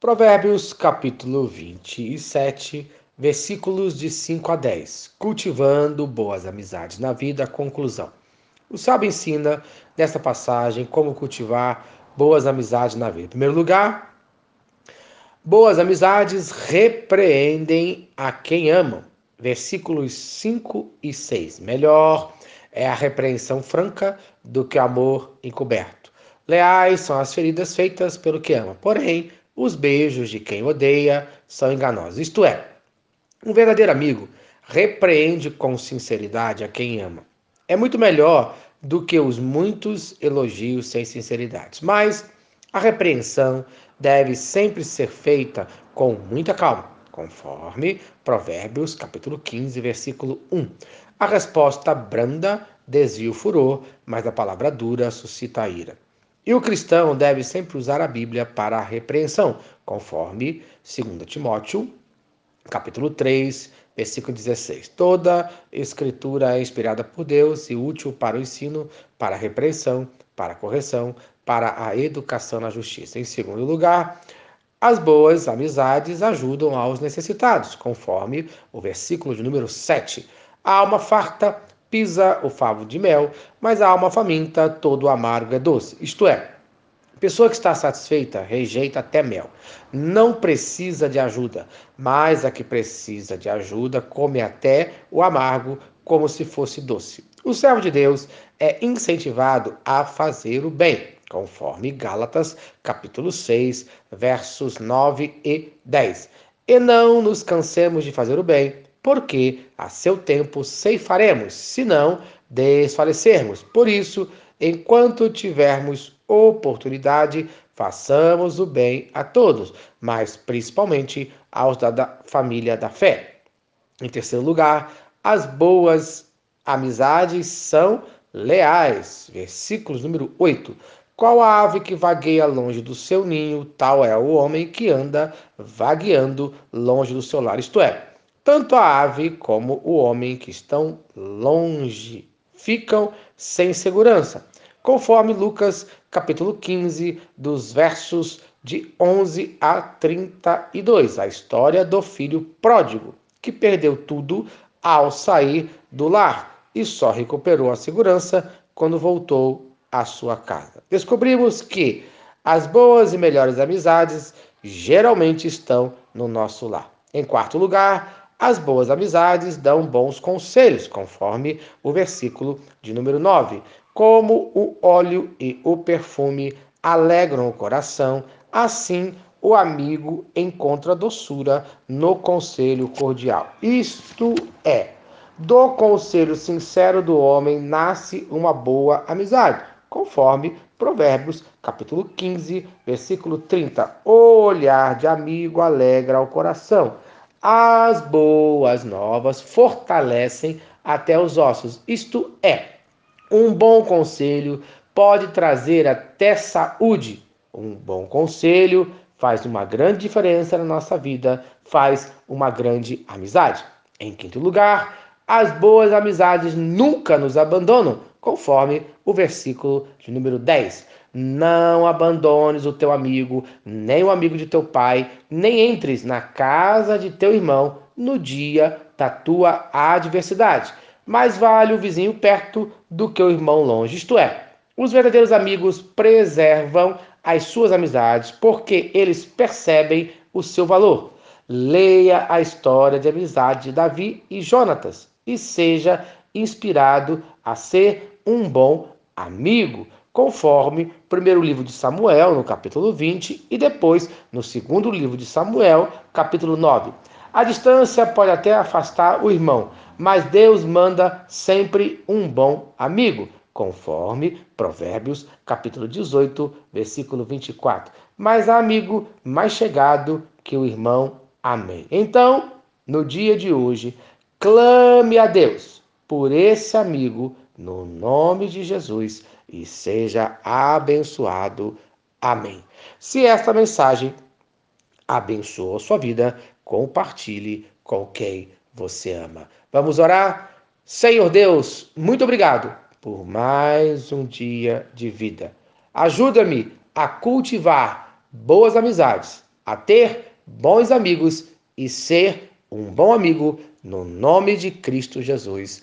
Provérbios capítulo 27, versículos de 5 a 10. Cultivando boas amizades na vida, conclusão. O sábio ensina nesta passagem como cultivar boas amizades na vida. Em primeiro lugar, boas amizades repreendem a quem amam. Versículos 5 e 6. Melhor é a repreensão franca do que o amor encoberto. Leais são as feridas feitas pelo que ama. Porém, os beijos de quem odeia são enganosos. Isto é, um verdadeiro amigo repreende com sinceridade a quem ama. É muito melhor do que os muitos elogios sem sinceridade. Mas a repreensão deve sempre ser feita com muita calma, conforme Provérbios capítulo 15, versículo 1. A resposta branda desvia o furor, mas a palavra dura suscita a ira. E o cristão deve sempre usar a Bíblia para a repreensão, conforme 2 Timóteo, capítulo 3, versículo 16. Toda escritura é inspirada por Deus e útil para o ensino, para a repreensão, para a correção, para a educação na justiça. Em segundo lugar, as boas amizades ajudam aos necessitados, conforme o versículo de número 7. A alma farta pisa o favo de mel, mas a alma faminta, todo amargo é doce. Isto é, pessoa que está satisfeita rejeita até mel. Não precisa de ajuda, mas a que precisa de ajuda come até o amargo como se fosse doce. O servo de Deus é incentivado a fazer o bem, conforme Gálatas, capítulo 6, versos 9 e 10. E não nos cansemos de fazer o bem, porque a seu tempo ceifaremos, se não desfalecermos. Por isso, enquanto tivermos oportunidade, façamos o bem a todos, mas principalmente aos da, família da fé. Em terceiro lugar, as boas amizades são leais. Versículos número 8. Qual a ave que vagueia longe do seu ninho, tal é o homem que anda vagueando longe do seu lar. Isto é, tanto a ave como o homem que estão longe ficam sem segurança, conforme Lucas capítulo 15, dos versos de 11 a 32, a história do filho pródigo, que perdeu tudo ao sair do lar e só recuperou a segurança quando voltou à sua casa. Descobrimos que as boas e melhores amizades geralmente estão no nosso lar. Em quarto lugar, as boas amizades dão bons conselhos, conforme o versículo de número 9. Como o óleo e o perfume alegram o coração, assim o amigo encontra doçura no conselho cordial. Isto é, do conselho sincero do homem nasce uma boa amizade, conforme Provérbios, capítulo 15, versículo 30. O olhar de amigo alegra o coração as boas novas fortalecem até os ossos. Isto é, um bom conselho pode trazer até saúde. Um bom conselho faz uma grande diferença na nossa vida, faz uma grande amizade. Em quinto lugar, as boas amizades nunca nos abandonam, conforme o versículo de número 10. Não abandones o teu amigo, nem o amigo de teu pai, nem entres na casa de teu irmão no dia da tua adversidade. Mais vale o vizinho perto do que o irmão longe. Isto é, os verdadeiros amigos preservam as suas amizades porque eles percebem o seu valor. Leia a história de amizade de Davi e Jonatas e seja inspirado a ser um bom amigo conforme primeiro livro de Samuel, no capítulo 20, e depois no segundo livro de Samuel, capítulo 9. A distância pode até afastar o irmão, mas Deus manda sempre um bom amigo, conforme Provérbios, capítulo 18, versículo 24. Mas há amigo mais chegado que o irmão. Amém. Então, no dia de hoje, clame a Deus por esse amigo, no nome de Jesus e seja abençoado. Amém. Se esta mensagem abençoou sua vida, compartilhe com quem você ama. Vamos orar? Senhor Deus, muito obrigado por mais um dia de vida. Ajuda-me a cultivar boas amizades a ter bons amigos e ser um bom amigo no nome de Cristo Jesus.